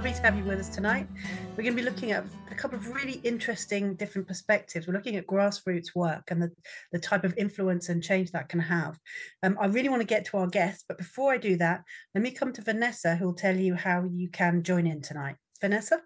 lovely to have you with us tonight. We're going to be looking at a couple of really interesting different perspectives. We're looking at grassroots work and the, the type of influence and change that can have. Um, I really want to get to our guests, but before I do that, let me come to Vanessa, who will tell you how you can join in tonight. Vanessa?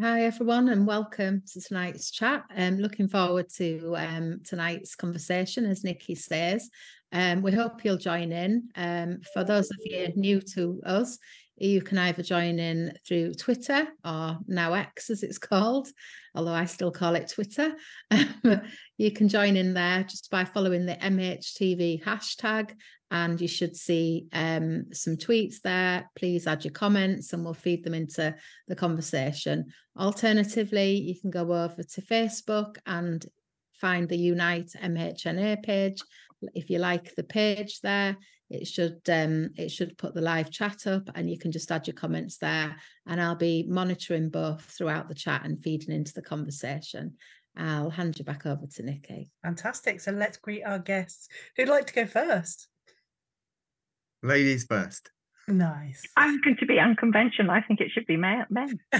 Hi, everyone, and welcome to tonight's chat. I'm um, looking forward to um, tonight's conversation, as Nicky says. Um, we hope you'll join in. Um, for those of you new to us, you can either join in through Twitter or now X as it's called, although I still call it Twitter. you can join in there just by following the MHTV hashtag, and you should see um, some tweets there. Please add your comments and we'll feed them into the conversation. Alternatively, you can go over to Facebook and find the Unite MHNA page if you like the page there it should um, it should put the live chat up and you can just add your comments there. And i'll be monitoring both throughout the chat and feeding into the conversation. I'll hand you back over to Nicky. Fantastic. So let's greet our guests. Who'd like to go first? Ladies first. Nice. I'm going to be unconventional. I think it should be men.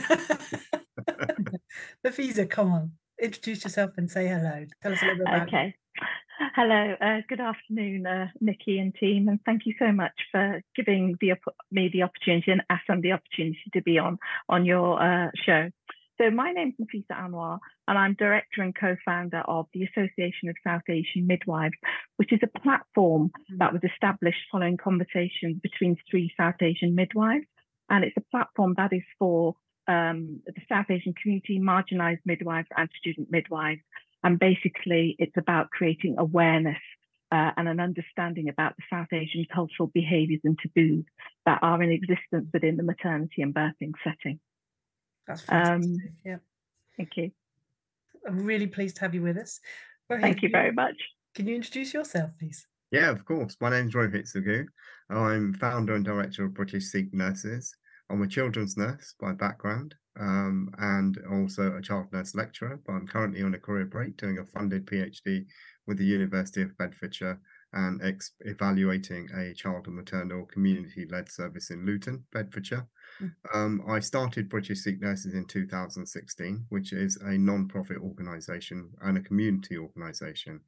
Nafiza, come on. Introduce yourself and say hello. Tell us a little bit about okay Hello, uh, good afternoon, uh, Nicky and team, and thank you so much for giving the, me the opportunity and ASAM the opportunity to be on on your uh, show. So my name is Nafiza Anwar, and I'm director and co-founder of the Association of South Asian Midwives, which is a platform mm. that was established following conversations between three South Asian midwives, and it's a platform that is for um, the South Asian community, marginalised midwives, and student midwives and basically, it's about creating awareness uh, and an understanding about the South Asian cultural behaviours and taboos that are in existence within the maternity and birthing setting. That's fantastic. Um, yeah. Thank you. I'm really pleased to have you with us. Rohit, Thank you very much. Can you introduce yourself, please? Yeah, of course. My name is Rohit Sagoo. I'm founder and director of British Sikh Nurses. I'm a children's nurse by background um, and also a child nurse lecturer, but I'm currently on a career break doing a funded PhD with the University of Bedfordshire and ex- evaluating a child and maternal community led service in Luton, Bedfordshire. Mm. Um, I started British Sikh Nurses in 2016, which is a non profit organisation and a community organisation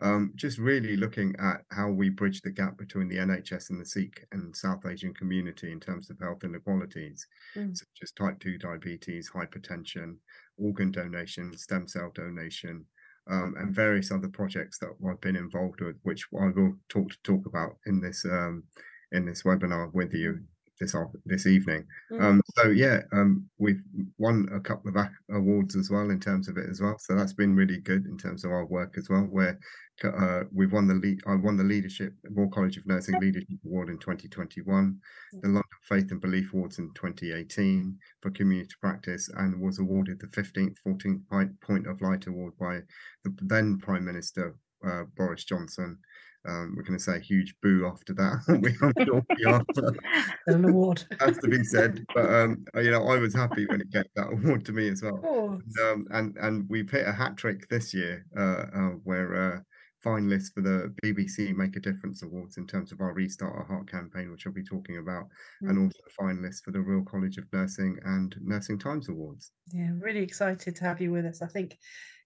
um, just really looking at how we bridge the gap between the NHS and the Sikh and South Asian community in terms of health inequalities, mm. such as type 2 diabetes, hypertension, organ donation, stem cell donation, um, and various other projects that I've been involved with, which I will talk to talk about in this um, in this webinar with you this this evening. Mm. Um, so yeah, um, we've won a couple of awards as well in terms of it as well. So that's been really good in terms of our work as well. Where uh, we've won the lead, I won the leadership Royal College of Nursing Leadership Award in 2021, the London Faith and Belief Awards in 2018 for community practice, and was awarded the 15th, 14th Point of Light Award by the then Prime Minister uh, Boris Johnson um, we're going to say a huge boo after that. we I'm sure we are. An award has to be said, but um, you know, I was happy when it gave that award to me as well. And, um, and and we've hit a hat trick this year, uh, uh, where uh, finalists for the BBC Make a Difference Awards in terms of our Restart Our Heart campaign, which I'll be talking about, mm. and also finalists for the Royal College of Nursing and Nursing Times Awards. Yeah, really excited to have you with us. I think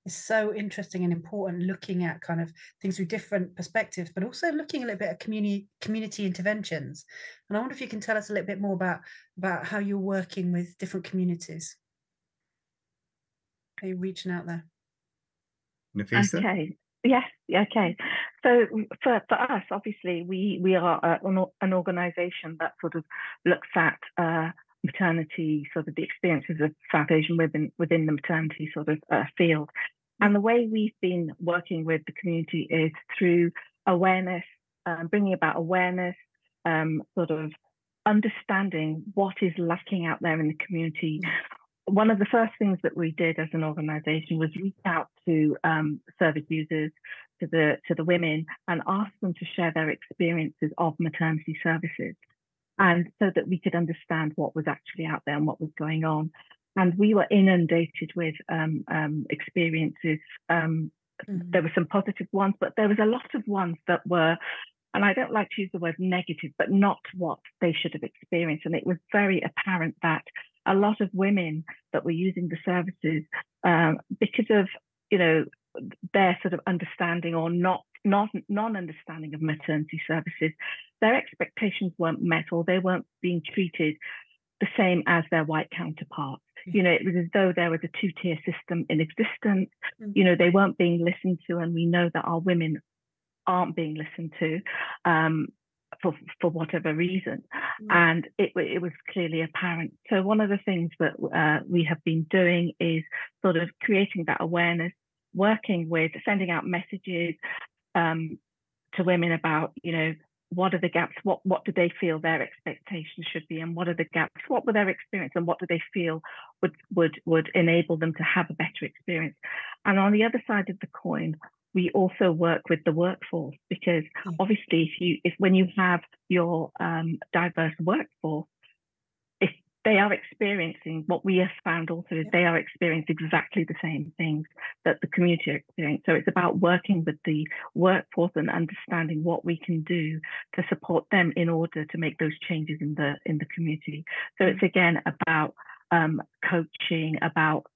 is so interesting and important looking at kind of things through different perspectives but also looking a little bit at community community interventions. And i wonder if you can tell us a little bit more about about how you're working with different communities. Are you reaching out there? Nafiza? okay. Yes. Okay. So for, for us obviously we we are uh, an, an organization that sort of looks at uh, maternity, sort of the experiences of South Asian women within the maternity sort of uh, field. And the way we've been working with the community is through awareness, um, bringing about awareness, um, sort of understanding what is lacking out there in the community. One of the first things that we did as an organisation was reach out to um, service users, to the to the women, and ask them to share their experiences of maternity services, and so that we could understand what was actually out there and what was going on and we were inundated with um, um, experiences. Um, mm-hmm. There were some positive ones, but there was a lot of ones that were and I don't like to use the word negative, but not what they should have experienced. And it was very apparent that a lot of women that were using the services um, because of you know their sort of understanding or not not non-understanding of maternity services, their expectations weren't met or they weren't being treated the same as their white counterparts. You know, it was as though there was a two-tier system in existence. Mm-hmm. You know, they weren't being listened to, and we know that our women aren't being listened to. Um, for for whatever reason, mm. and it it was clearly apparent. So one of the things that uh, we have been doing is sort of creating that awareness, working with sending out messages um, to women about you know what are the gaps what what do they feel their expectations should be and what are the gaps what were their experience and what do they feel would would would enable them to have a better experience and on the other side of the coin we also work with the workforce because mm. obviously if you if when you have your um, diverse workforce they are experiencing what we have found also is they are experiencing exactly the same things that the community are experiencing. So it's about working with the workforce and understanding what we can do to support them in order to make those changes in the in the community. So it's again about um, coaching about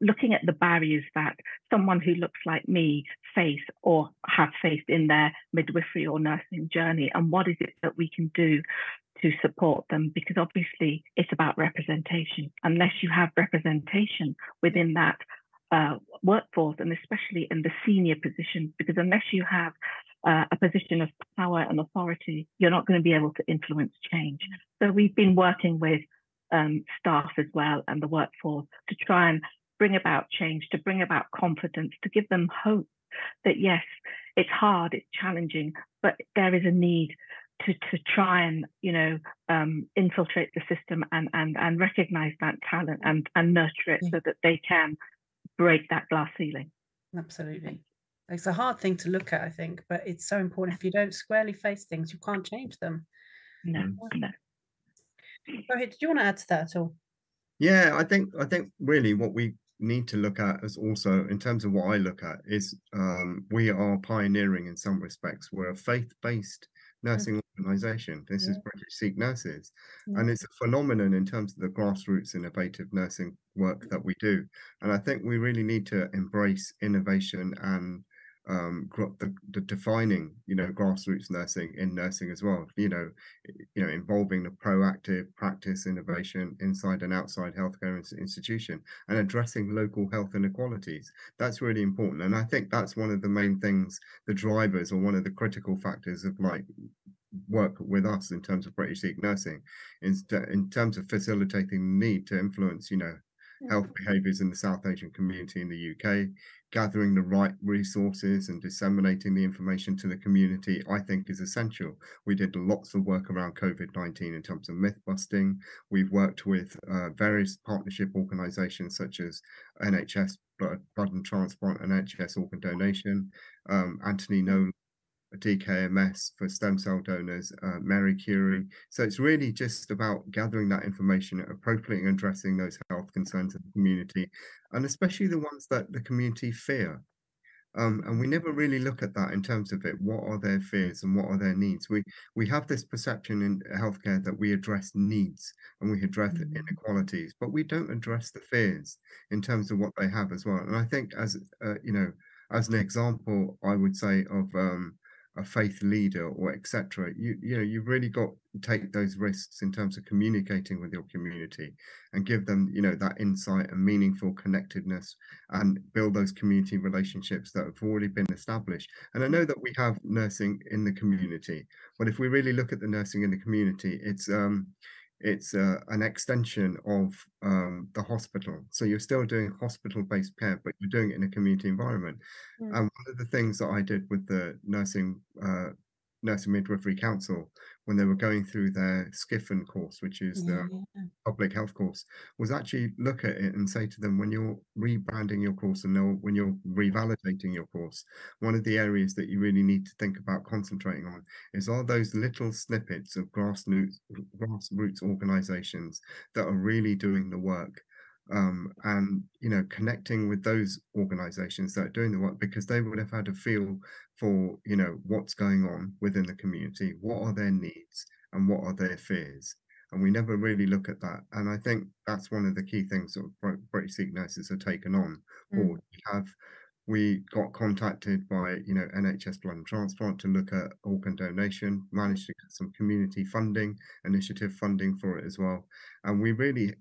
looking at the barriers that someone who looks like me face or have faced in their midwifery or nursing journey and what is it that we can do to support them? Because obviously it's about representation. Unless you have representation within that uh, workforce and especially in the senior position because unless you have uh, a position of power and authority you're not going to be able to influence change. So we've been working with um, staff as well and the workforce to try and bring about change, to bring about confidence, to give them hope that yes, it's hard, it's challenging, but there is a need to to try and you know um, infiltrate the system and and and recognize that talent and and nurture it yeah. so that they can break that glass ceiling. Absolutely. It's a hard thing to look at, I think, but it's so important. If you don't squarely face things, you can't change them. No, no. Rohit, did you want to add to that at all? Yeah, I think I think really what we need to look at is also in terms of what I look at is um, we are pioneering in some respects. We're a faith-based nursing mm-hmm. organization. This yeah. is British Sikh Nurses. Yeah. And it's a phenomenon in terms of the grassroots innovative nursing work that we do. And I think we really need to embrace innovation and um, the, the, defining, you know, grassroots nursing in nursing as well. You know, you know, involving the proactive practice innovation inside and outside healthcare institution and addressing local health inequalities. That's really important, and I think that's one of the main things, the drivers or one of the critical factors of like work with us in terms of British Sikh nursing, in, in terms of facilitating the need to influence, you know, health behaviours in the South Asian community in the UK, gathering the right resources and disseminating the information to the community, I think is essential. We did lots of work around COVID 19 in terms of myth busting. We've worked with uh, various partnership organisations such as NHS Blood, Blood and Transplant and NHS Organ Donation, um, Anthony Nolan DKMS for stem cell donors, uh, Marie Curie. So it's really just about gathering that information, appropriately addressing those health concerns of the community, and especially the ones that the community fear. Um, and we never really look at that in terms of it. What are their fears and what are their needs? We we have this perception in healthcare that we address needs and we address mm-hmm. inequalities, but we don't address the fears in terms of what they have as well. And I think, as uh, you know, as an example, I would say of um, a faith leader or etc you you know you've really got to take those risks in terms of communicating with your community and give them you know that insight and meaningful connectedness and build those community relationships that have already been established. And i know that we have nursing in the community but if we really look at the nursing in the community it's um it's uh, an extension of um, the hospital. So you're still doing hospital-based care, but you're doing it in a community environment. Mm. And one of the things that I did with the nursing uh, nursing midwifery council when they were going through their SCPHN course, which is the yeah. public health course, was actually look at it and say to them, when you're rebranding your course and when you're revalidating your course, one of the areas that you really need to think about concentrating on is all those little snippets of grassroots, grassroots organizations that are really doing the work um, and you know connecting with those organizations that are doing the work because they would have had a feel for you know what's going on within the community what are their needs and what are their fears and we never really look at that and i think that's one of the key things that british sikh nurses have taken on mm. or have we got contacted by you know nhs blood and transplant to look at organ donation managed to get some community funding initiative funding for it as well and we really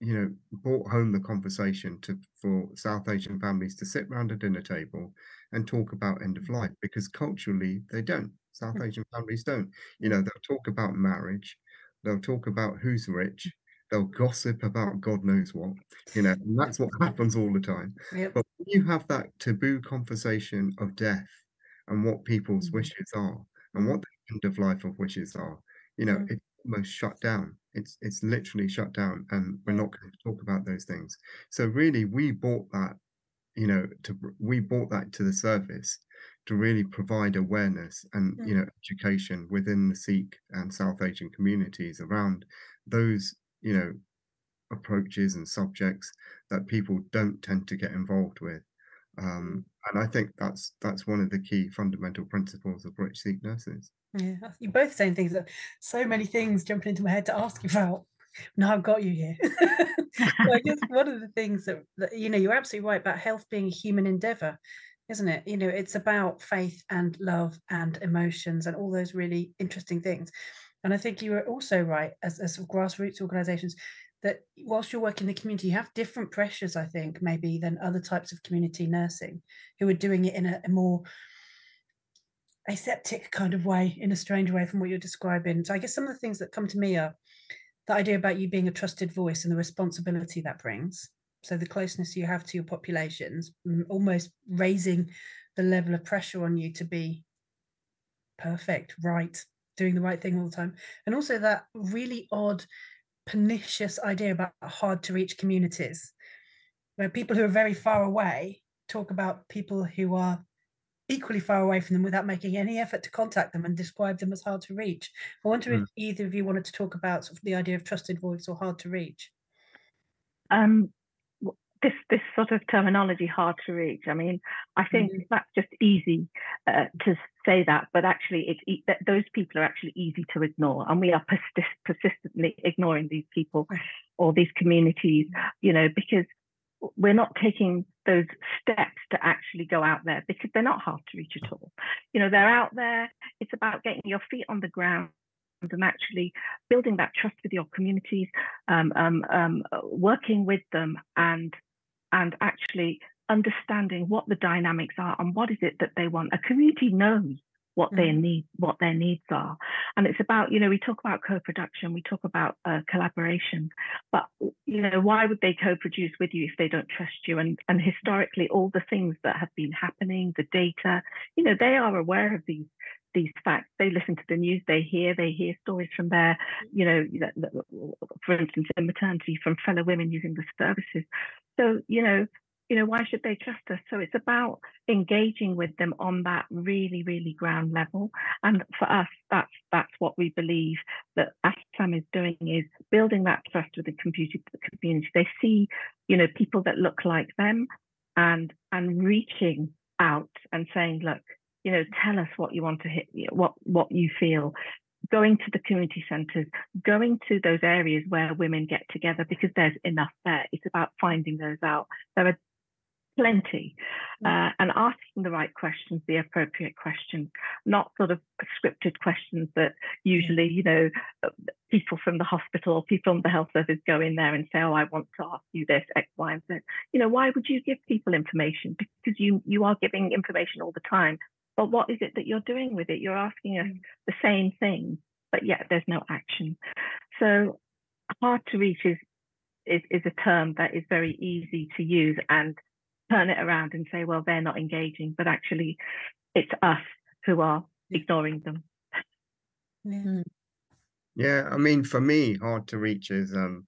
you know, brought home the conversation to for South Asian families to sit around a dinner table and talk about end of mm. life because culturally they don't. South. Asian families don't. You know, they'll talk about marriage, they'll talk about who's rich, they'll gossip about God knows what, you know, and that's what happens all the time. Yep. But when you have that taboo conversation of death and what people's mm wishes are and what the end of life of wishes are, you know, mm it's almost shut down it's it's literally shut down, and we're not going to talk about those things. So really, we bought that, you know, to we brought that to the surface to really provide awareness and you know education within the Sikh and South Asian communities around those you know approaches and subjects that people don't tend to get involved with. Um, and I think that's that's one of the key fundamental principles of British Sikh nurses. Yeah, you're both saying things that so many things jumping into my head to ask you about. Now I've got you here. so I guess one of the things that, that you know, you're absolutely right about health being a human endeavor, isn't it? You know, it's about faith and love and emotions and all those really interesting things. And I think you were also right as, as grassroots organizations that whilst you're working in the community, you have different pressures, I think, maybe than other types of community nursing who are doing it in a, a more aseptic kind of way, in a strange way from what you're describing. So I guess some of the things that come to me are the idea about you being a trusted voice and the responsibility that brings. So the closeness you have to your populations, almost raising the level of pressure on you to be perfect, right, doing the right thing all the time. And also that really odd pernicious idea about hard to reach communities where people who are very far away talk about people who are equally far away from them without making any effort to contact them and describe them as hard to reach. I wonder mm. if either of you wanted to talk about sort of the idea of trusted voice or hard to reach. Um, this this sort of terminology hard to reach. I mean, I think mm-hmm. that's just easy uh, to say that, but actually, it's that those people are actually easy to ignore, and we are persist- persistently ignoring these people or these communities. You know, because we're not taking those steps to actually go out there because they're not hard to reach at all. You know, they're out there. It's about getting your feet on the ground and actually building that trust with your communities, um, um, um, working with them, and and actually understanding what the dynamics are and what is it that they want. A community knows what mm-hmm. need what their needs are and it's about you know we talk about co-production we talk about uh, collaboration but you know why would they co-produce with you if they don't trust you and and historically all the things that have been happening the data you know they are aware of these these facts. They listen to the news, they hear, they hear stories from their, you know, for instance, in maternity from fellow women using the services. So, you know, you know, why should they trust us? So it's about engaging with them on that really, really ground level. And for us, that's that's what we believe that ASAM is doing is building that trust with the community. They see, you know, people that look like them and and reaching out and saying, look, you know, tell us what you want to hit, what what you feel. Going to the community centres, going to those areas where women get together because there's enough there. It's about finding those out. There are plenty uh, and asking the right questions, the appropriate questions, not sort of scripted questions that usually, you know, people from the hospital, or people from the health service go in there and say, "Oh, I want to ask you this X, Y, and Z." You know, why would you give people information? Because you you are giving information all the time but what is it that you're doing with it? You're asking us mm. the same thing, but yet there's no action. So hard to reach is, is, is a term that is very easy to use and turn it around and say, well, they're not engaging, but actually it's us who are ignoring them. Yeah. Hmm. Yeah, I mean, for me, hard to reach is um,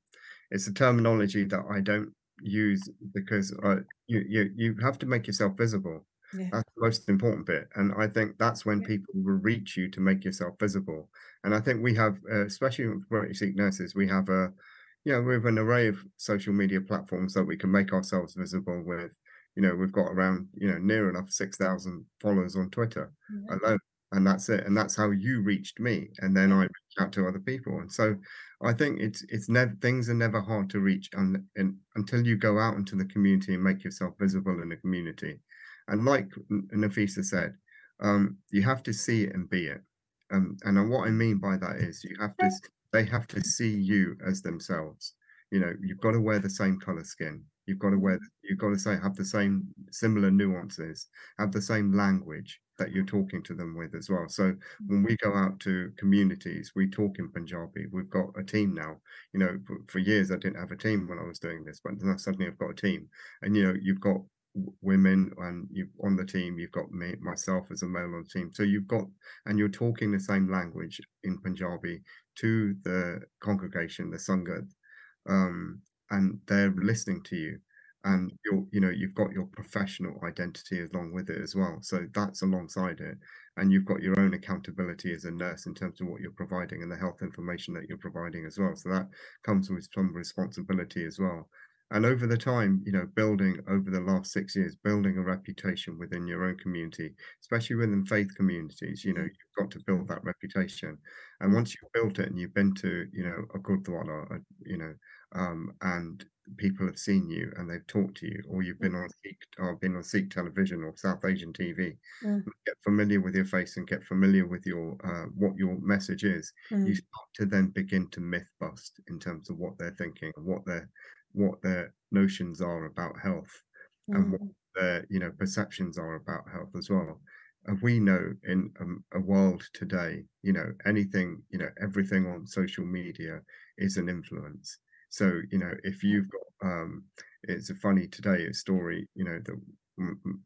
it's a terminology that I don't use because uh, you you you have to make yourself visible. Yeah. That's the most important bit. And I think that's when yeah. people will reach you to make yourself visible. And I think we have, uh, especially with British Sikh nurses, we have a, yeah, we have an array of social media platforms that we can make ourselves visible with. You know, we've got around, you know, near enough 6,000 followers on Twitter yeah. alone. And that's it. And that's how you reached me. And then I reached out to other people. And so I think it's it's never things are never hard to reach and, in, until you go out into the community and make yourself visible in the community. And like Nafiza said, um, you have to see it and be it. Um, and what I mean by that is you have to they have to see you as themselves. You know, you've got to wear the same color skin. You've got to wear, mm-hmm. you've got to say, have the same similar nuances, have the same language that you're talking to them with as well. So when we go mm-hmm. out to communities, we talk in Punjabi. We've got a team now. You know, for, for years I didn't have a team when I was doing this, but now suddenly I've got a team. And you know, you've got women and you on the team you've got me myself as a male on the team so you've got and you're talking the same language in punjabi to the congregation the sangat um, and they're listening to you and you're you know you've got your professional identity along with it as well so that's alongside it and you've got your own accountability as a nurse in terms of what you're providing and the health information that you're providing as well so that comes with some responsibility as well and over the time you know building over the last six years building a reputation within your own community especially within faith communities you know mm. you've got to build that reputation and once you've built it and you've been to you know a gurdwara you know um, and people have seen you and they've talked to you or you've been on Sikh or been on Sikh television or South Asian TV mm. get familiar with your face and get familiar with your uh, what your message is mm. you start to then begin to myth bust in terms of what they're thinking and what they're what their notions are about health mm. and what mm. their you know perceptions are about health as well and we know in um, a world today you know anything you know everything on social media is an influence so you know if you've got um it's a funny today a story you know that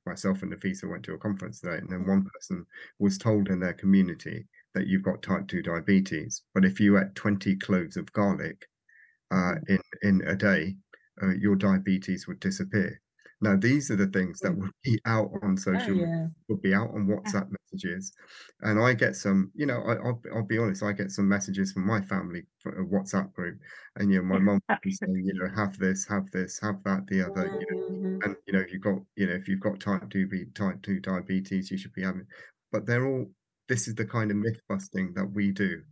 myself and Nafiza went to a conference today and then one person was told in their community that you've got type 2 diabetes but if you ate 20 cloves of garlic uh, in in a day, uh, your diabetes would disappear. Now, these are the things that mm. would be out on oh, social, oh, yeah. would be out on WhatsApp messages, and I get some. You know, I, will I'll be honest. I get some messages from my family for a WhatsApp group, and you know, my mum be saying, you know, have this, have this, have that, the other. You know, mm-hmm. and you know, if you've got, you know, if you've got type two type two diabetes, you should be having. But they're all. This is the kind of myth busting that we do,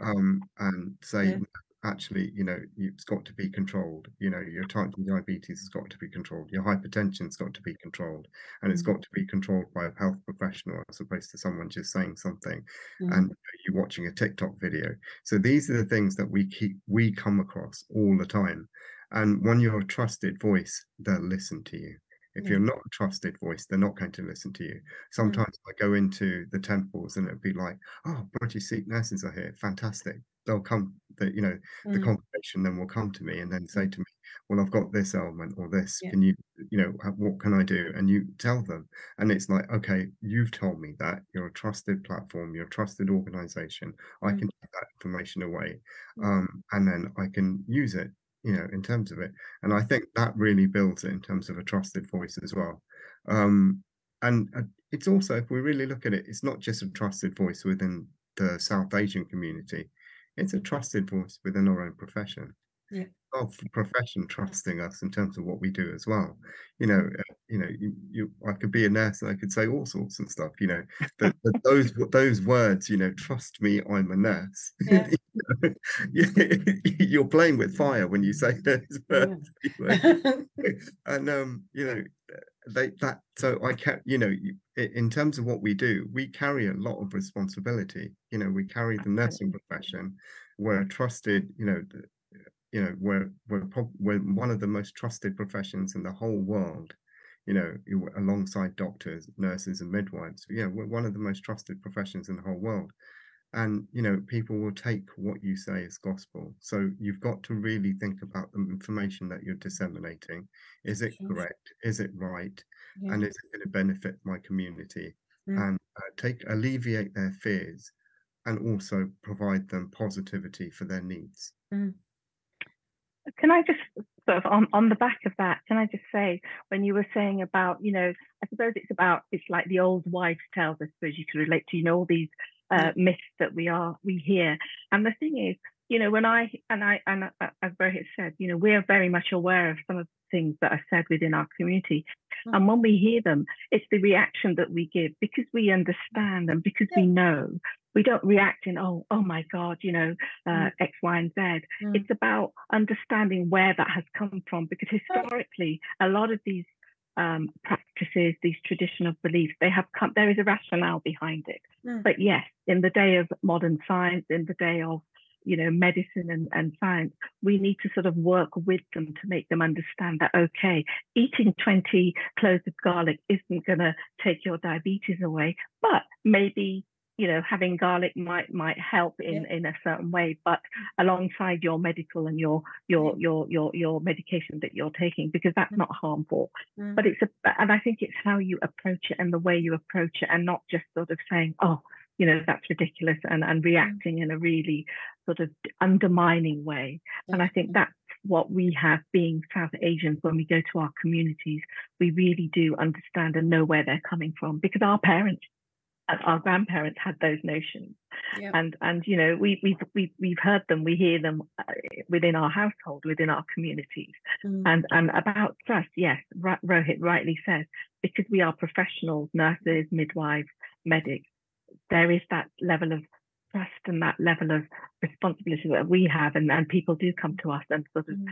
um, and say. Yeah actually, you know, it's got to be controlled. You know, your type 2 diabetes has got to be controlled. Your hypertension's got to be controlled. And it's got to be controlled by a health professional as opposed to someone just saying something mm. and you watching a TikTok video. So these are the things that we keep we come across all the time. And when you're a trusted voice, they'll listen to you. If you're not a trusted voice, they're not going to listen to you. Mm. Sometimes I go into the temples and it'd be like, oh, British Sikh nurses are here. Fantastic they'll come the you know the mm. congregation then will come to me and then say to me well i've got this element or this. Yeah. can you you know what can i do? And you tell them. And it's like okay you've told me that. You're a trusted platform. You're a trusted organization. Mm. i can take that information away mm. um, and then i can use it you know in terms of it. And i think that really builds it in terms of a trusted voice as well. Um, and uh, it's also if we really look at it it's not just a trusted voice within the south asian community it's a trusted voice within our own profession. Yeah. Of profession trusting us in terms of what we do as well. You know, uh, you know, you, you, I could be a nurse and I could say all sorts and stuff. You know, but, but those those words, you know, trust me, I'm a nurse. Yeah. you are playing with fire when you say those words. Yeah. and um, you know, they that so i kept you know in terms of what we do we carry a lot of responsibility. You know we carry the nursing profession. We're trusted you know you know we're we're, we're one of the most trusted professions in the whole world you know alongside doctors nurses and midwives. You know we're one of the most trusted professions in the whole world. And you know people will take what you say as gospel. So you've got to really think about the information that you're disseminating. Is it correct? Is it right yeah. and is it going to benefit my community mm. and uh, take alleviate their fears and also provide them positivity for their needs mm. can i just sort of on, on the back of that can i just say when you were saying about you know i suppose it's about it's like the old wives' tales i suppose you could relate to you know all these uh, myths that we are we hear. And the thing is, you know, when I and I and uh, as Rohit said, you know, we are very much aware of some of the things that are said within our community, mm. and when we hear them, it's the reaction that we give because we understand and because yeah. we know. We don't react in oh oh my god, you know, uh, mm. X, Y, and Z. Mm. It's about understanding where that has come from because historically, a lot of these um, practices, these traditional beliefs, they have come. There is a rationale behind it. Mm. But yes, in the day of modern science, in the day of you know medicine and, and science we need to sort of work with them to make them understand that okay eating 20 cloves of garlic isn't going to take your diabetes away but maybe you know having garlic might might help in yeah. in a certain way but alongside your medical and your your your your your medication that you're taking because that's not harmful mm. but it's a and i think it's how you approach it and the way you approach it and not just sort of saying oh you know that's ridiculous and and mm. reacting in a really sort of undermining way and i think that's what we have being south asians when we go to our communities we really do understand and know where they're coming from because our parents our grandparents had those notions yep. and and you know we we've, we've we've heard them we hear them uh, within our household within our communities mm. and and about trust yes rohit rightly says because we are professionals nurses midwives medics there is that level of trust and that level of responsibility that we have and, and people do come to us and sort of mm.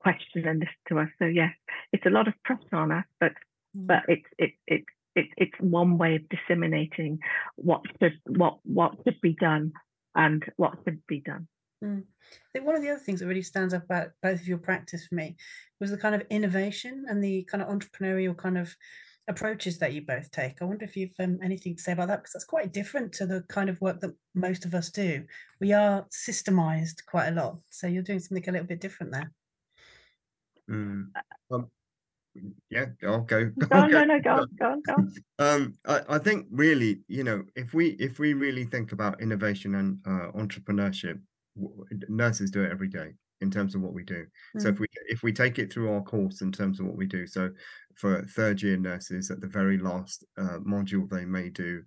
question and listen to us so yes it's a lot of pressure on us but mm. but it's it, it, it, it's one way of disseminating what should what what should be done and what should be done. Mm. I think one of the other things that really stands up about both of your practice for me was the kind of innovation and the kind of entrepreneurial kind of approaches that you both take. I wonder if you've um, anything to say about that because that's quite different to the kind of work that most of us do. We are systemized quite a lot, so you're doing something a little bit different there. Mm. Um, yeah, I'll go. Go on, no, no, go on, go on, go on. Um, I, I think really, you know, if we if we really think about innovation and uh, entrepreneurship, nurses do it every day in terms of what we do. Mm. So if we if we take it through our course in terms of what we do, so for third year nurses, at the very last uh, module they may do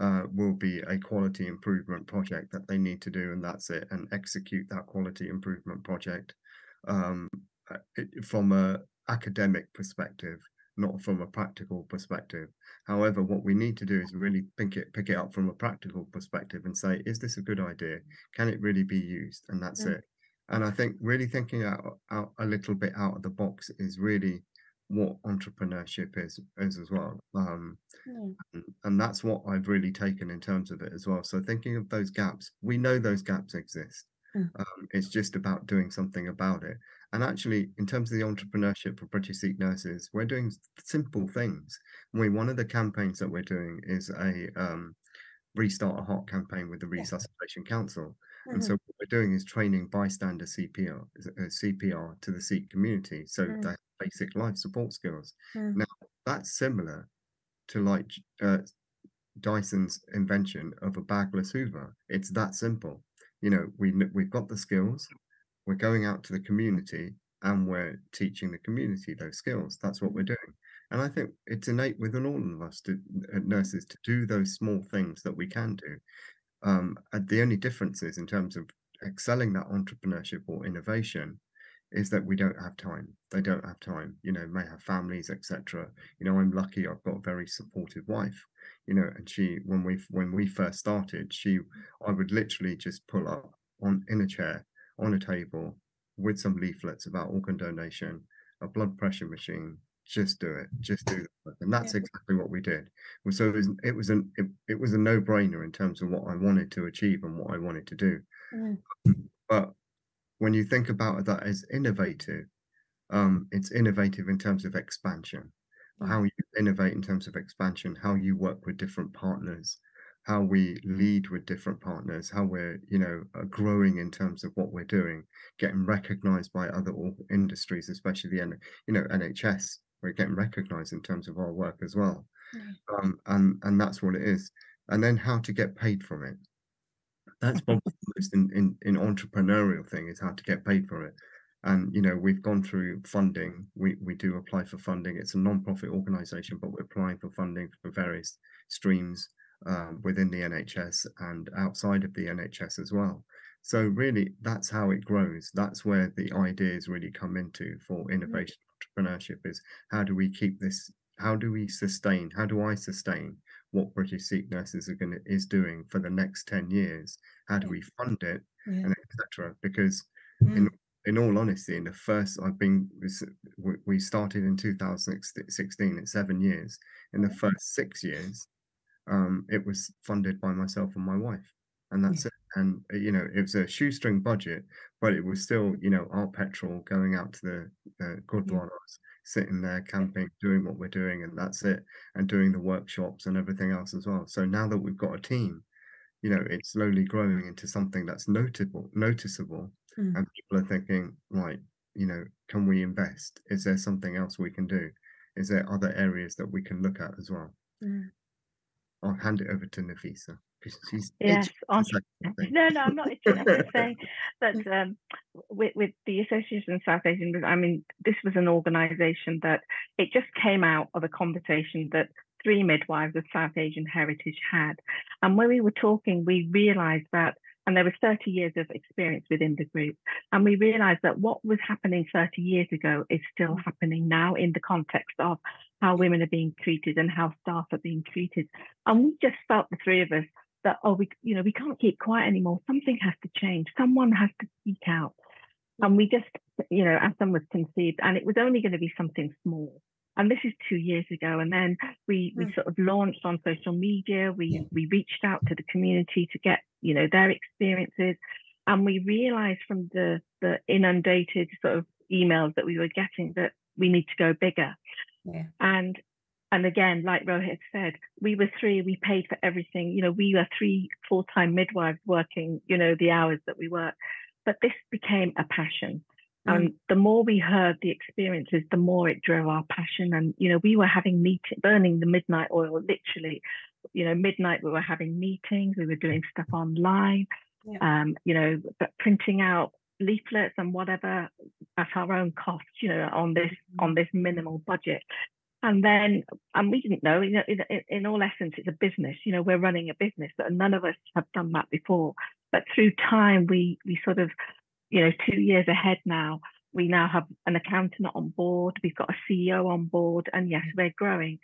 uh, will be a quality improvement project that they need to do, and that's it, and execute that quality improvement project um, uh, from a academic perspective, not from a practical perspective. However, what we need to do is really pick it pick it up from a practical perspective and say, is this a good idea? Can it really be used? And that's mm. it. And I think really thinking out, out a little bit out of the box is really what entrepreneurship is is as well um, mm. and, and, that's what i've really taken in terms of it as well so thinking of those gaps we know those gaps exist mm. um, it's just about doing something about it and actually, in terms of the entrepreneurship for British Sikh nurses, we're doing simple things. We one of the campaigns that we're doing is a um, restart a heart campaign with the Resuscitation yeah. Council. Mm-hmm. And so what we're doing is training bystander CPR, uh, CPR to the Sikh community, so mm. that basic life support skills. Mm. Now that's similar to like uh, Dyson's invention of a bagless Hoover. It's that simple. You know, we we've got the skills, we're going out to the community and we're teaching the community those skills. That's what we're doing. And I think it's innate within all of us to uh, nurses to do those small things that we can do. Um, the only difference is in terms of excelling that entrepreneurship or innovation is that we don't have time. They don't have time, you know, may have families, etc. You know, I'm lucky I've got a very supportive wife, you know, and she when we when we first started, she I would literally just pull up on in a chair on a table with some leaflets about organ donation, a blood pressure machine. Just do it. Just do it. And that's yeah. exactly what we did. So it was it was an it, it was a no brainer in terms of what I wanted to achieve and what I wanted to do. Mm. But when you think about that as innovative, um, it's innovative in terms of expansion. How you innovate in terms of expansion, how you work with different partners, how we lead with different partners, how we're, you know, uh, growing in terms of what we're doing, getting recognized by other industries, especially the, you know, NHS. We're getting recognized in terms of our work as well, um, and and that's what it is. And then how to get paid from it. That's probably the most in, in, in entrepreneurial thing is how to get paid for it. And you know, we've gone through funding. We we do apply for funding. It's a non-profit organization, but we're applying for funding for various streams um, within the NHS and outside of the NHS as well. So really, that's how it grows. That's where the ideas really come into for innovation entrepreneurship is how do we keep this? How do we sustain? How do I sustain what British Sikh nurses are going to is doing for the next 10 years? How do we fund it? Yeah. And etc. Because Mm. in in all honesty, in the first I've been we- started in 2016 at seven years. In the first six years, um, it was funded by myself and my wife, and that's it. And uh, you know, it was a shoestring budget, but it was still you know our petrol going out to the uh, gurdwaras, sitting there camping, doing what we're doing, and that's it, and doing the workshops and everything else as well. So now that we've got a team, you know, it's slowly growing into something that's notable, noticeable, Mm. and people are thinking, right, you know, can we invest? Is there something else we can do? Is there other areas that we can look at as well? Mm. I'll hand it over to Nafiza she's Yes, on- No, no, I'm not. itching. I'm just saying that um, with, with the Association of South Asian, I mean, this was an organisation that it just came out of a conversation that three midwives of South Asian heritage had, and when we were talking, we realised that, and there was 30 years of experience within the group, and we realised that what was happening 30 years ago is still happening now in the context of how women are being treated and how staff are being treated, and we just felt the three of us that oh we you know we can't keep quiet anymore. Something has to change. Someone has to speak out. And we just you know ASAM was conceived and it was only going to be something small. And this is two years ago and then we we Mm. sort of launched on social media. We we reached out to the community to get you know their experiences. And we realized from the the inundated sort of emails that we were getting that we need to go bigger. Yeah. and and again, like Rohit said, we were three, we paid for everything. You know, we were three full-time midwives working, you know, the hours that we work. But this became a passion. And the more we heard the experiences, the more it drove our passion. And, you know, we were having meeting, burning the midnight oil, literally. You know, midnight we were having meetings, we were doing stuff online, Yeah. um, you know, but printing out leaflets and whatever at our own cost, you know, on this on this minimal budget. And then, and we didn't know, you know, in, in, in all essence, it's a business. You know, we're running a business, but none of us have done that before. But through time, we we sort of, you know, two years ahead now, we now have an accountant on board. We've got a CEO on board, and yes, we're growing.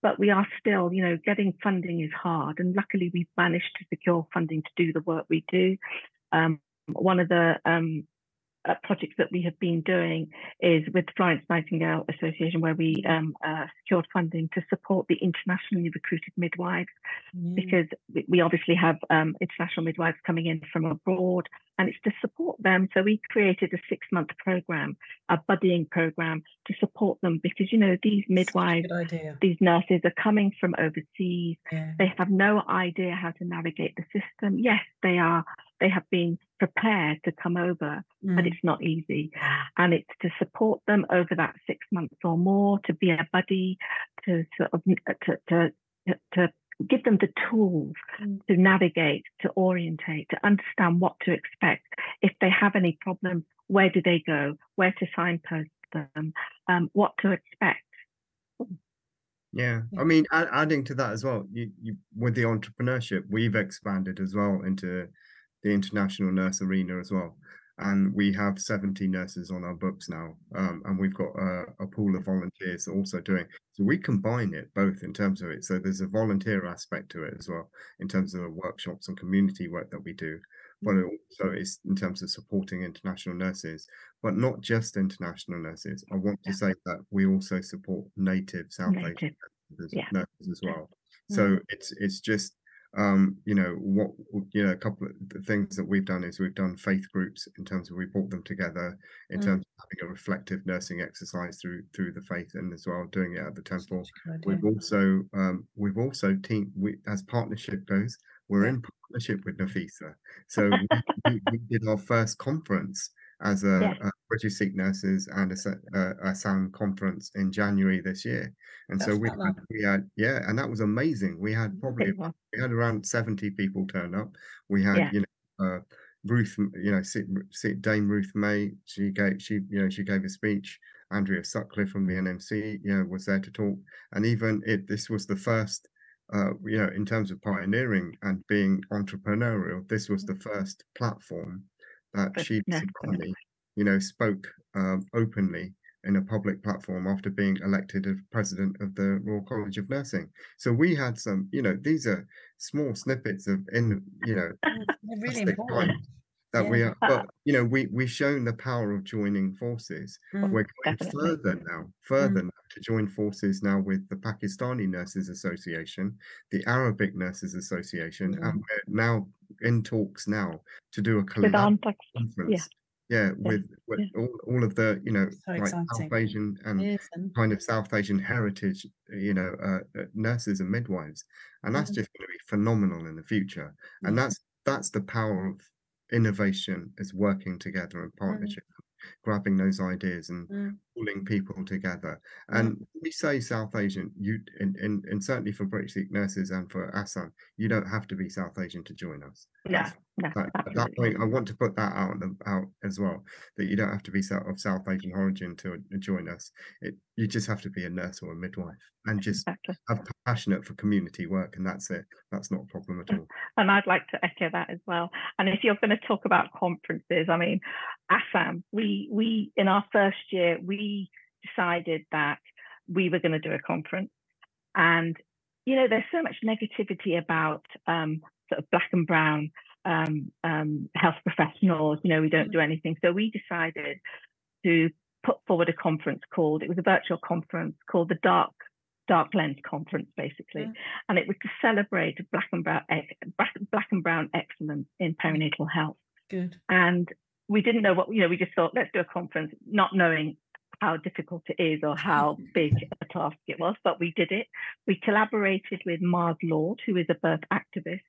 But we are still, you know, getting funding is hard, and luckily we've managed to secure funding to do the work we do. Um, one of the um, uh, projects that we have been doing is with the Florence Nightingale Association, where we um, uh, secured funding to support the internationally recruited midwives, Yeah. because we, we obviously have um, international midwives coming in from abroad, and it's to support them. So we created a six-month program, a buddying program to support them, because you know these midwives, these nurses are coming from overseas Yeah. they have no idea how to navigate the system. Yes, they are. They have been prepared to come over, but Mm. it's not easy. And it's to support them over that six months or more, to be a buddy, to sort of to to to give them the tools Mm. to navigate, to orientate, to understand what to expect. If they have any problems, where do they go? Where to signpost them? Um, what to expect? Yeah, Yeah. I mean, adding to that as well, you, you with the entrepreneurship, we've expanded as well into the international nurse arena as well, and we have 70 nurses on our books now, um, and we've got a, a pool of volunteers also doing. So we combine it both in terms of it. So there's a volunteer aspect to it as well in terms of the workshops and community work that we do, but it also is in terms of supporting international nurses, but not just international nurses. I want to Yeah. say that we also support native South Asian nurses, Yeah. nurses as well. So it's it's just um, you know what you know a couple of the things that we've done is we've done faith groups in terms of we brought them together in Mm. terms of having a reflective nursing exercise through through the faith and as well doing it at the temple. Such a good We've also um, we've also team we as partnership goes, we're Yeah. in partnership with Nafiza. So we, we, we did our first conference as a, Yes. a British Sikh nurses and a, a, ASAM conference in January this year. And so we had, we had yeah, and that was amazing. We had probably we had around 70 people turn up. We had, Yeah. you know, uh, Ruth, you know, Dame Ruth May, she gave, she, you know, she gave a speech. Andrea Sutcliffe from the NMC, you know, was there to talk. And even it, this was the first uh, you know, in terms of pioneering and being entrepreneurial, this was the first platform that But she, no, you know, spoke um, openly in a public platform after being elected as president of the Royal College of Nursing. So we had some, you know, these are small snippets of in, you know, really fantastic important. times that we are, but you know, we we've shown the power of joining forces. Mm, We're going definitely. further now, further now to join forces now with the Pakistani Nurses Association, the Arabic Nurses Association, Yeah. and we're now in talks now to do a With collaborative conference. Yeah, with, with yeah. all, all of the, you know, So like exciting. South Asian and Yes, kind of South Asian heritage, you know, uh, uh, nurses and midwives, and that's Mhm. just going to be phenomenal in the future. And Yeah. that's that's the power of innovation is working together in partnership, grabbing those ideas and Mm. pulling people together. Mm. And when we say South Asian, you and, and, and certainly for British Sikh nurses and for ASAM, you don't have to be South Asian to join us. That's no, that, at that point, I want to put that out out as well. That you don't have to be of South Asian origin to join us. It you just have to be a nurse or a midwife and just Exactly. have passionate for community work, and that's it. That's not a problem at all. And I'd like to echo that as well. And if you're going to talk about conferences, I mean, ASAM, we we in our first year we decided that we were going to do a conference, and you know, there's so much negativity about um, sort of black and brown um, um, health professionals. You know, we don't do anything. So we decided to put forward a conference called. It was a virtual conference called the Dark Dark Lens Conference, basically, Mm. and it was to celebrate black and brown black, black and brown excellence in perinatal health. Good. And we didn't know what you know. We just thought let's do a conference, not knowing how difficult it is or how big a task it was, but we did it. We collaborated with Mars Lord, who is a birth activist.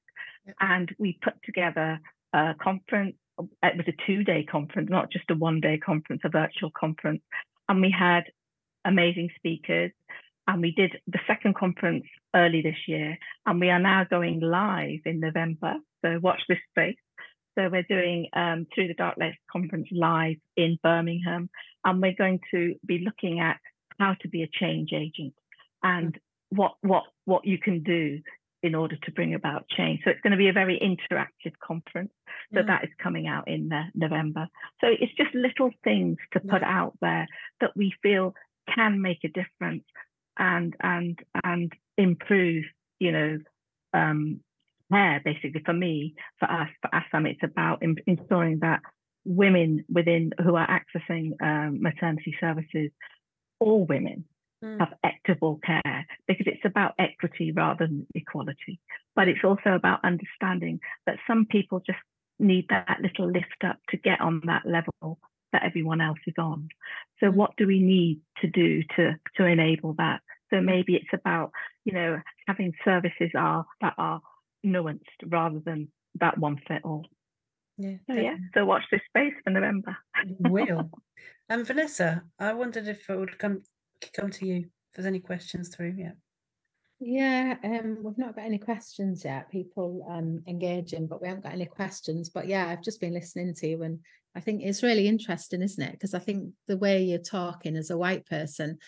And we put together a conference. It was a two-day conference, not just a one-day conference, a virtual conference, and we had amazing speakers. And we did the second conference early this year, and we are now going live in November. So watch this space. So we're doing um, through the Dark Lens Conference live in Birmingham, and we're going to be looking at how to be a change agent and what what what you can do in order to bring about change. So it's going to be a very interactive conference. So Mm. that is coming out in uh, November. So it's just little things to put Yeah. out there that we feel can make a difference and and and improve, you know, um, care basically for me, for us, for ASAM, it's about in, ensuring that women within who are accessing um, maternity services, all women Mm. have equitable care because it's about equity rather than equality. But it's also about understanding that some people just need that little lift up to get on that level that everyone else is on. So Mm. what do we need to do to to enable that? So maybe it's about, you know, having services are that are nuanced rather than that one fit all. Yeah. So yeah, so watch this space for November. Will. And Vanessa, I wondered if it would come come to you. If there's any questions through, yeah. Yeah, um, we've not got any questions yet. People um engaging, but we haven't got any questions. But yeah, I've just been listening to you, and I think it's really interesting, isn't it? Because I think the way you're talking as a white person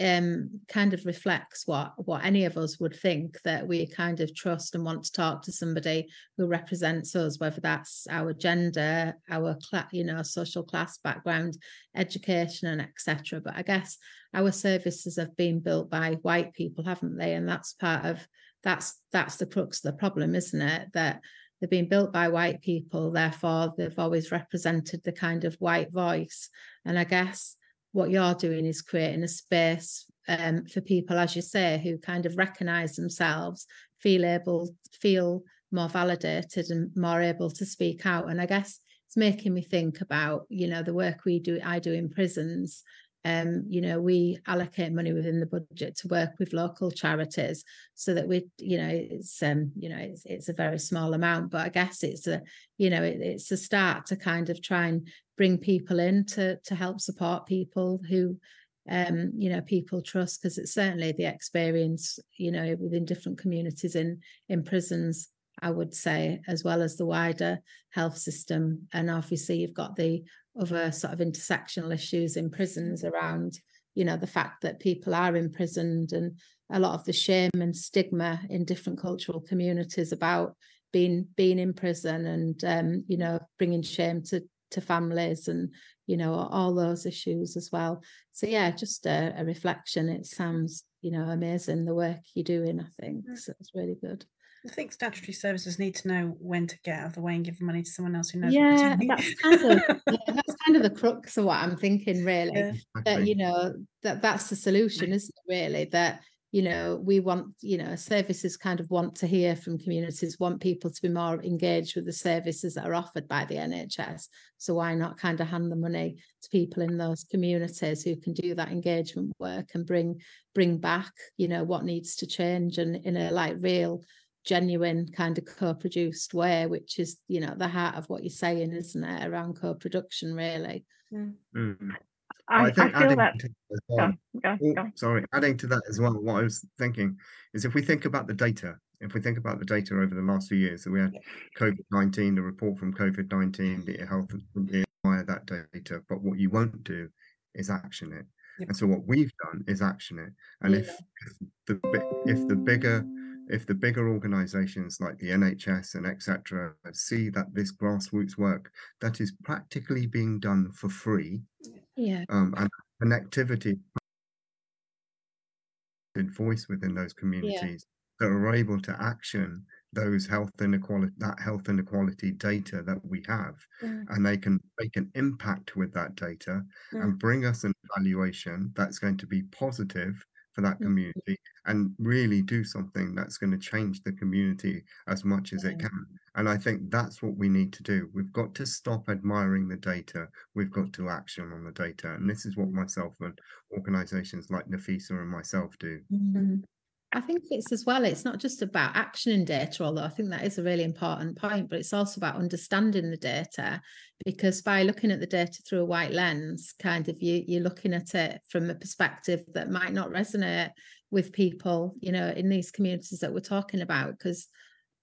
um kind of reflects what what any of us would think that we kind of trust and want to talk to somebody who represents us whether that's our gender our class you know social class background education and etc but i guess our services have been built by white people haven't they? And that's part of that's that's the crux of the problem isn't it? That they've been built by white people therefore they've always represented the kind of white voice. And i guess what you're doing is creating a space um, for people, as you say, who kind of recognize themselves, feel able, feel more validated and more able to speak out. And I guess it's making me think about, you know, the work we do, I do in prisons. Um, you know, we allocate money within the budget to work with local charities so that we, you know, it's um, you know, it's it's a very small amount, but I guess it's a, you know, it, it's a start to kind of try and bring people in to to help support people who um you know people trust because it's certainly the experience you know within different communities in in prisons i would say as well as the wider health system. And obviously you've got the other sort of intersectional issues in prisons around you know the fact that people are imprisoned and a lot of the shame and stigma in different cultural communities about being being in prison and um, you know bringing shame to to families and you know all those issues as well so yeah just a, a reflection it sounds you know amazing the work you're doing i think mm. so it's really good I think statutory services need to know when to get out of the way and give the money to someone else who knows. Yeah, that's kind of yeah, that's kind of the crux of what I'm thinking, really. Yeah. That you know that that's the solution, isn't it? Really, that you know we want you know services kind of want to hear from communities want people to be more engaged with the services that are offered by the nhs so why not kind of hand the money to people in those communities who can do that engagement work and bring bring back you know what needs to change and in a like real genuine kind of co-produced way which is you know the heart of what you're saying isn't it around co-production really mm. Mm. I, I, think I adding that. To well, go, oh, go, go. sorry, adding to that as well, what I was thinking is if we think about the data, if we think about the data over the last few years, so we had COVID 19, the report from COVID 19, the health via that data, but what you won't do is action it. Yep. And so what we've done is action it. And yeah. if, if the if the bigger if the bigger organizations like the NHS and etc see that this grassroots work that is practically being done for free yeah um, and connectivity voice within those communities yeah. that are able to action those health inequality that health inequality data that we have mm. and they can make an impact with that data mm. and bring us an evaluation that's going to be positive for that mm. community mm-hmm. and really do something that's going to change the community as much as it can and I think that's what we need to do. We've got to stop admiring the data. We've got to action on the data. And this is what myself and organizations like Nafiza and myself do. Mm-hmm. I think it's as well, it's not just about action and data, although I think that is a really important point, but it's also about understanding the data because by looking at the data through a white lens, kind of you, you're looking at it from a perspective that might not resonate with people, you know, in these communities that we're talking about. Because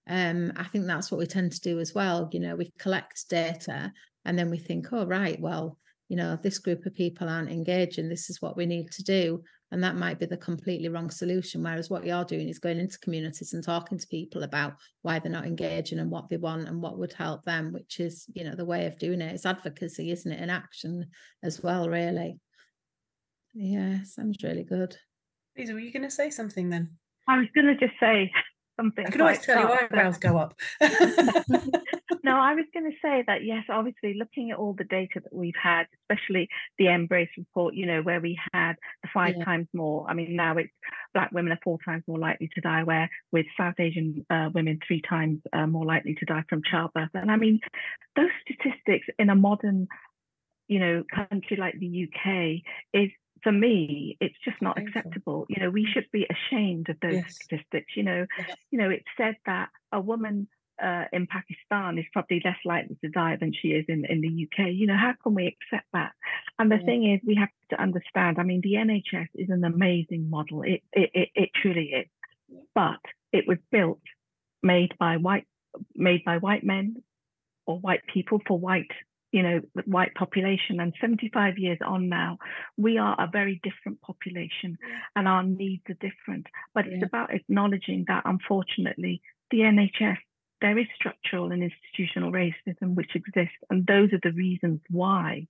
um, I think that's what we tend to do as well. You know, we collect data and then we think, oh, right, well, you know, this group of people aren't engaging. This is what we need to do. And that might be the completely wrong solution. Whereas what you're doing is going into communities and talking to people about why they're not engaging and what they want and what would help them, which is, you know, the way of doing it. It's advocacy, isn't it? In action as well, really. Yeah, sounds really good. Lisa, were you going to say something then? I was going to just say something. I can always tell your eyebrows go up. no, I was going to say that yes, obviously, looking at all the data that we've had, especially the MBRRACE report, you know, where we had the five yeah. times more. I mean, now it's Black women are four times more likely to die, where with South Asian uh, women three times uh, more likely to die from childbirth. And I mean, those statistics in a modern you know country like the UK is for me, it's just not acceptable. You know, we should be ashamed of those yes. statistics. You know, yes. you know, it's said that a woman uh, in Pakistan is probably less likely to die than she is in, in the UK. You know, how can we accept that? And the yeah. thing is, we have to understand. I mean, the NHS is an amazing model. It it it, it truly is, but it was built, made by white, made by white men or white people for white you know, white population. And 75 years on now, we are a very different population and our needs are different. But yeah. it's about acknowledging that unfortunately, the NHS, there is structural and institutional racism which exists. And those are the reasons why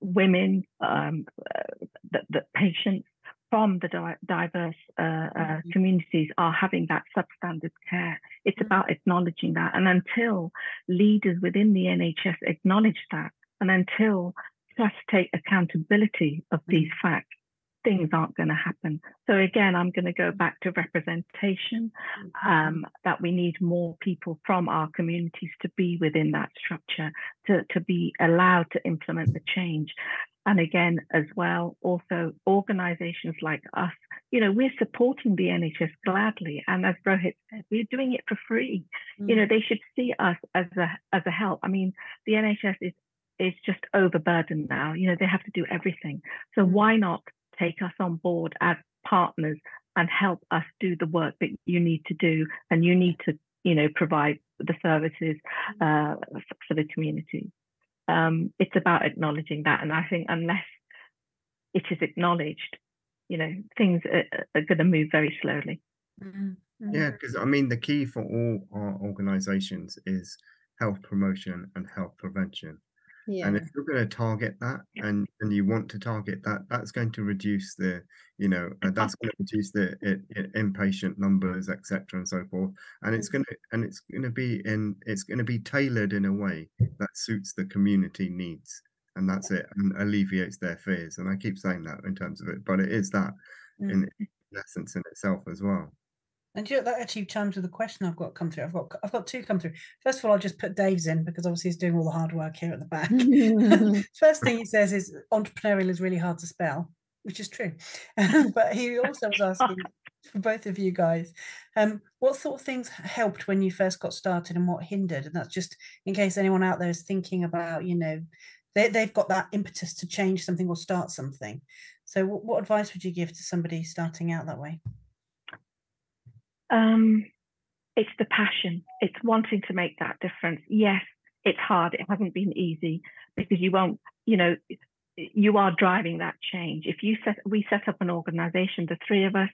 women, um, uh, the, the patients, from the di- diverse uh, uh, mm-hmm. communities are having that substandard care. It's mm-hmm. about acknowledging that. And until leaders within the NHS acknowledge that, and until trusts take accountability of mm-hmm. these facts, things aren't going to happen. So again, I'm going to go back to representation, mm-hmm. um, that we need more people from our communities to be within that structure, to, to be allowed to implement the change. And again, as well, also organizations like us, you know, we're supporting the NHS gladly. And as Rohit said, we're doing it for free. Mm. You know, mm. they should see us as a as a help. I mean, the NHS is is just overburdened now. You know, they have to do everything. So mm. why not take us on board as partners and help us do the work that you need to do and you need to, you know, provide the services mm. uh, for the community um, it's about acknowledging that. And I think unless it is acknowledged, you know, things are, are going to move very slowly. Mm-hmm. Yeah, because I mean, the key for all our organizations is health promotion and health prevention. Yeah. And if you're going to target that and, and you want to target that, that's going to reduce the, you know, uh, that's going to reduce the it, it, inpatient numbers, etc., and so forth. And it's going to and it's going to be in it's going to be tailored in a way that suits the community needs, and that's it, and alleviates their fears. And I keep saying that in terms of it, but it is that mm. in, in essence in itself as well. And you know, that actually chimes with the question I've got come through. I've got I've got two come through. First of all, I'll just put Dave's in because obviously he's doing all the hard work here at the back. First thing he says is entrepreneurial is really hard to spell, which is true. but he also was asking for both of you guys, um, what sort of things helped when you first got started and what hindered? And that's just in case anyone out there is thinking about, you know, they, they've got that impetus to change something or start something. So what, what advice would you give to somebody starting out that way? Um, it's the passion. It's wanting to make that difference. Yes, it's hard. It hasn't been easy because you won't, you know, you are driving that change. If you set, we set up an organization, the three of us,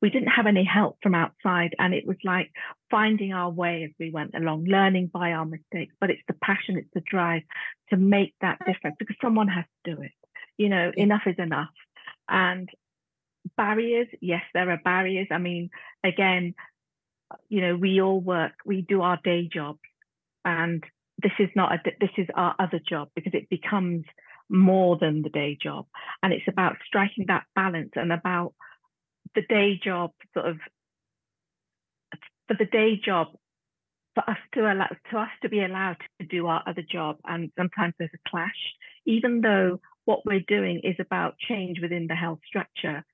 we didn't have any help from outside. And it was like finding our way as we went along, learning by our mistakes. But it's the passion, it's the drive to make that difference because someone has to do it. You know, enough is enough. And barriers. Yes there are barriers. I mean again you know we all work we do our day jobs and this is not a this is our other job because it becomes more than the day job. And it's about striking that balance and about the day job sort of for the day job for us to allow to us to be allowed to do our other job. And sometimes there's a clash even though what we're doing is about change within the health structure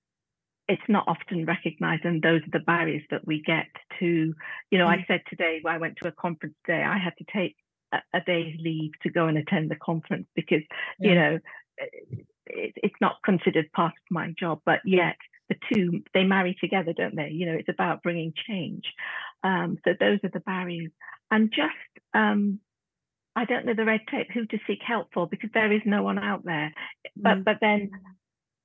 it's not often recognized and those are the barriers that we get to you know mm. i said today when i went to a conference today i had to take a, a day's leave to go and attend the conference because yeah. you know it, it's not considered part of my job but yet the two they marry together don't they you know it's about bringing change um, so those are the barriers and just um, I don't know the red tape who to seek help for because there is no one out there. But mm. but then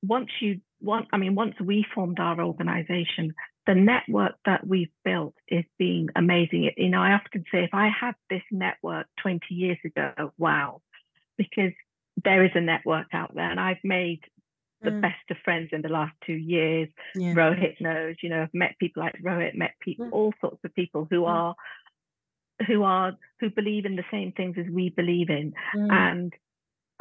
once you want, I mean, once we formed our organization, the network that we've built is being amazing. You know, I often say if I had this network 20 years ago, wow, because there is a network out there and I've made the mm. best of friends in the last two years. Yeah. Rohit knows, you know, I've met people like Rohit, met people, mm. all sorts of people who mm. are who are who believe in the same things as we believe in. Mm. And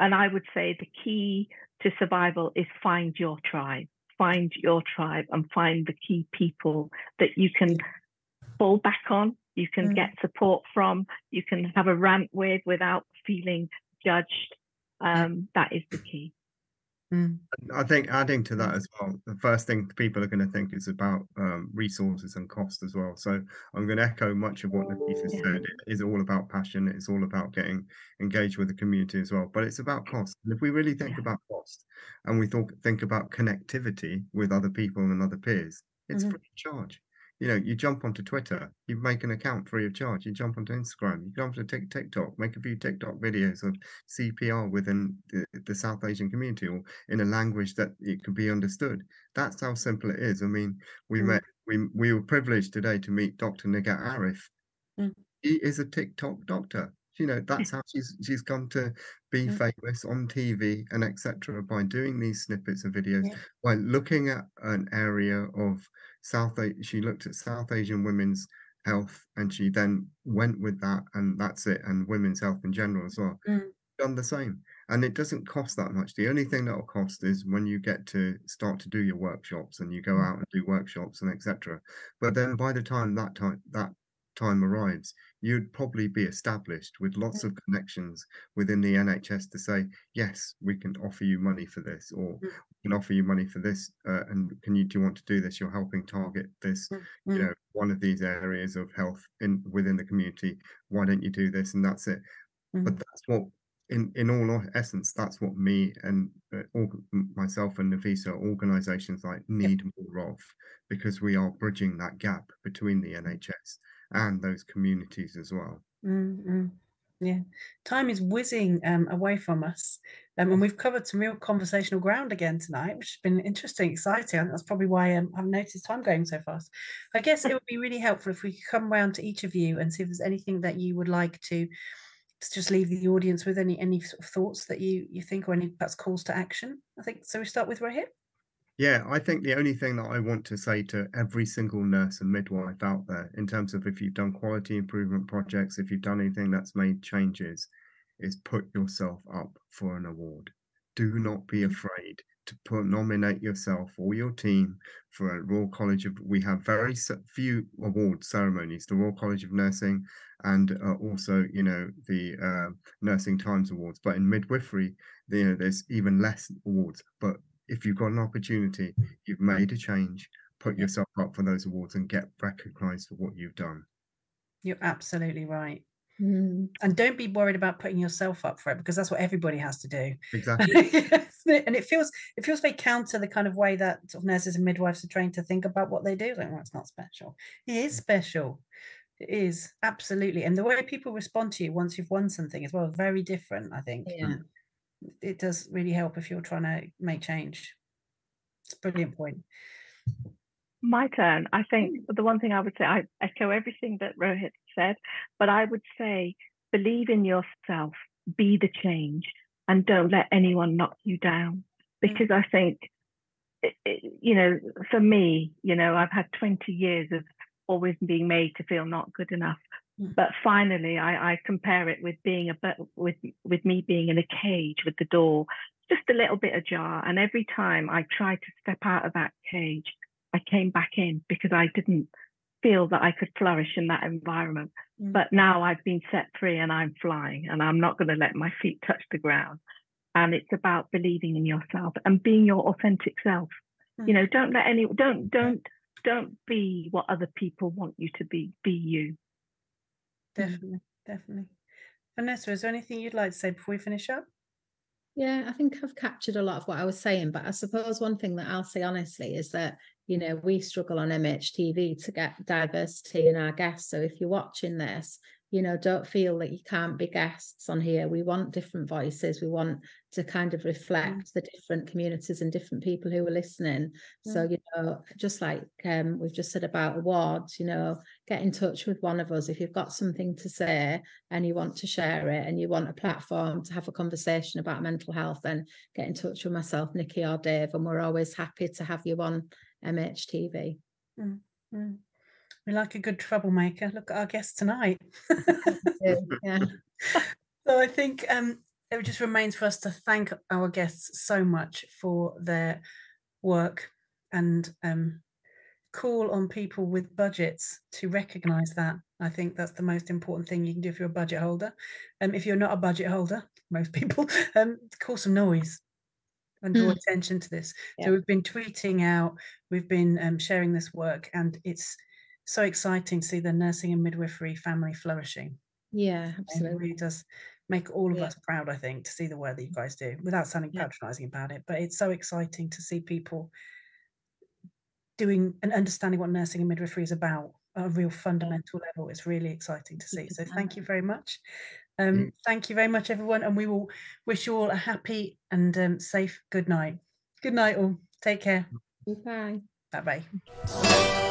and I would say the key to survival is find your tribe, find your tribe and find the key people that you can fall back on, you can mm. get support from, you can have a rant with without feeling judged. Um, that is the key. Mm. I think adding to that as well, the first thing people are going to think is about um, resources and cost as well. So I'm going to echo much of what Nafiza yeah. said. It is all about passion. It's all about getting engaged with the community as well. But it's about cost. And if we really think yeah. about cost and we thought, think about connectivity with other people and other peers, it's mm-hmm. free of charge you know, you jump onto Twitter, you make an account free of charge. You jump onto Instagram, you jump onto TikTok, make a few TikTok videos of CPR within the, the South Asian community or in a language that it can be understood. That's how simple it is. I mean, we mm. met, we we were privileged today to meet Dr. Nighat Arif. Mm. He is a TikTok doctor. You know, that's how she's she's come to be mm. famous on TV and etc. by doing these snippets of videos, yeah. by looking at an area of South she looked at South Asian women's health and she then went with that and that's it and women's health in general as well mm. done the same and it doesn't cost that much the only thing that will cost is when you get to start to do your workshops and you go mm. out and do workshops and etc but then by the time that time that time arrives, you'd probably be established with lots of connections within the NHS to say, yes, we can offer you money for this, or mm. we can offer you money for this, uh, and can you do you want to do this? You're helping target this, mm. you know, one of these areas of health in within the community. Why don't you do this? And that's it. Mm. But that's what. In, in all essence, that's what me and uh, all, myself and Nafiza organisations like need yep. more of, because we are bridging that gap between the NHS and those communities as well. Mm-hmm. Yeah, time is whizzing um, away from us. Um, and we've covered some real conversational ground again tonight, which has been interesting, exciting. I think that's probably why um, I've noticed time going so fast. I guess it would be really helpful if we could come round to each of you and see if there's anything that you would like to, just leave the audience with any any sort of thoughts that you you think or any perhaps calls to action. I think so. We start with Rohit. Yeah, I think the only thing that I want to say to every single nurse and midwife out there, in terms of if you've done quality improvement projects, if you've done anything that's made changes, is put yourself up for an award. Do not be Mm. afraid to put nominate yourself or your team for a Royal College of. We have very few award ceremonies, the Royal College of Nursing, and uh, also you know the uh, Nursing Times Awards. But in midwifery, you know there's even less awards. But if you've got an opportunity, you've made a change. Put yourself up for those awards and get recognised for what you've done. You're absolutely right. Mm. And don't be worried about putting yourself up for it because that's what everybody has to do. Exactly. and it feels it feels very counter the kind of way that sort of nurses and midwives are trained to think about what they do. Like, well, it's not special. It is special. It is absolutely. And the way people respond to you once you've won something as well, very different, I think. Yeah. It does really help if you're trying to make change. It's a brilliant point. My turn. I think hmm. the one thing I would say, I echo everything that Rohit said, but I would say believe in yourself, be the change, and don't let anyone knock you down. Hmm. Because I think, it, it, you know, for me, you know, I've had 20 years of always being made to feel not good enough. Mm. But finally, I, I compare it with being a with with me being in a cage with the door just a little bit ajar, and every time I tried to step out of that cage, I came back in because I didn't feel that I could flourish in that environment. Mm. But now I've been set free and I'm flying and I'm not going to let my feet touch the ground. And it's about believing in yourself and being your authentic self. You know, don't let any don't don't don't be what other people want you to be. Be you. Definitely, mm-hmm. definitely. Vanessa, is there anything you'd like to say before we finish up? Yeah, I think I've captured a lot of what I was saying, but I suppose one thing that I'll say honestly is that, you know, we struggle on MHTV to get diversity in our guests. So if you're watching this, you know, don't feel that you can't be guests on here. We want different voices. We want to kind of reflect the different communities and different people who are listening. So, you know, just like um, we've just said about awards, you know, get in touch with one of us if you've got something to say and you want to share it and you want a platform to have a conversation about mental health, then get in touch with myself, Nicky or Dave, and we're always happy to have you on MHTV. Mm. We like a good troublemaker. Look at our guest tonight. yeah. So I think um, it just remains for us to thank our guests so much for their work and um, call on people with budgets to recognise that. I think that's the most important thing you can do if you're a budget holder. Um, if you're not a budget holder, most people, um, call some noise and draw Mm. attention to this. Yeah. So we've been tweeting out, we've been um, sharing this work, and it's so exciting to see the nursing and midwifery family flourishing. Yeah, And it absolutely. really does make all of Yeah. us proud, I think, to see the work that you guys do without sounding Yeah. patronizing about it. But it's so exciting to see people doing and understanding what nursing and midwifery is about at a real fundamental level. It's really exciting to see. So thank you very much. Um, thank you very much, everyone. And we will wish you all a happy and um, safe good night. Good night, all. Take care. Goodbye. Bye bye.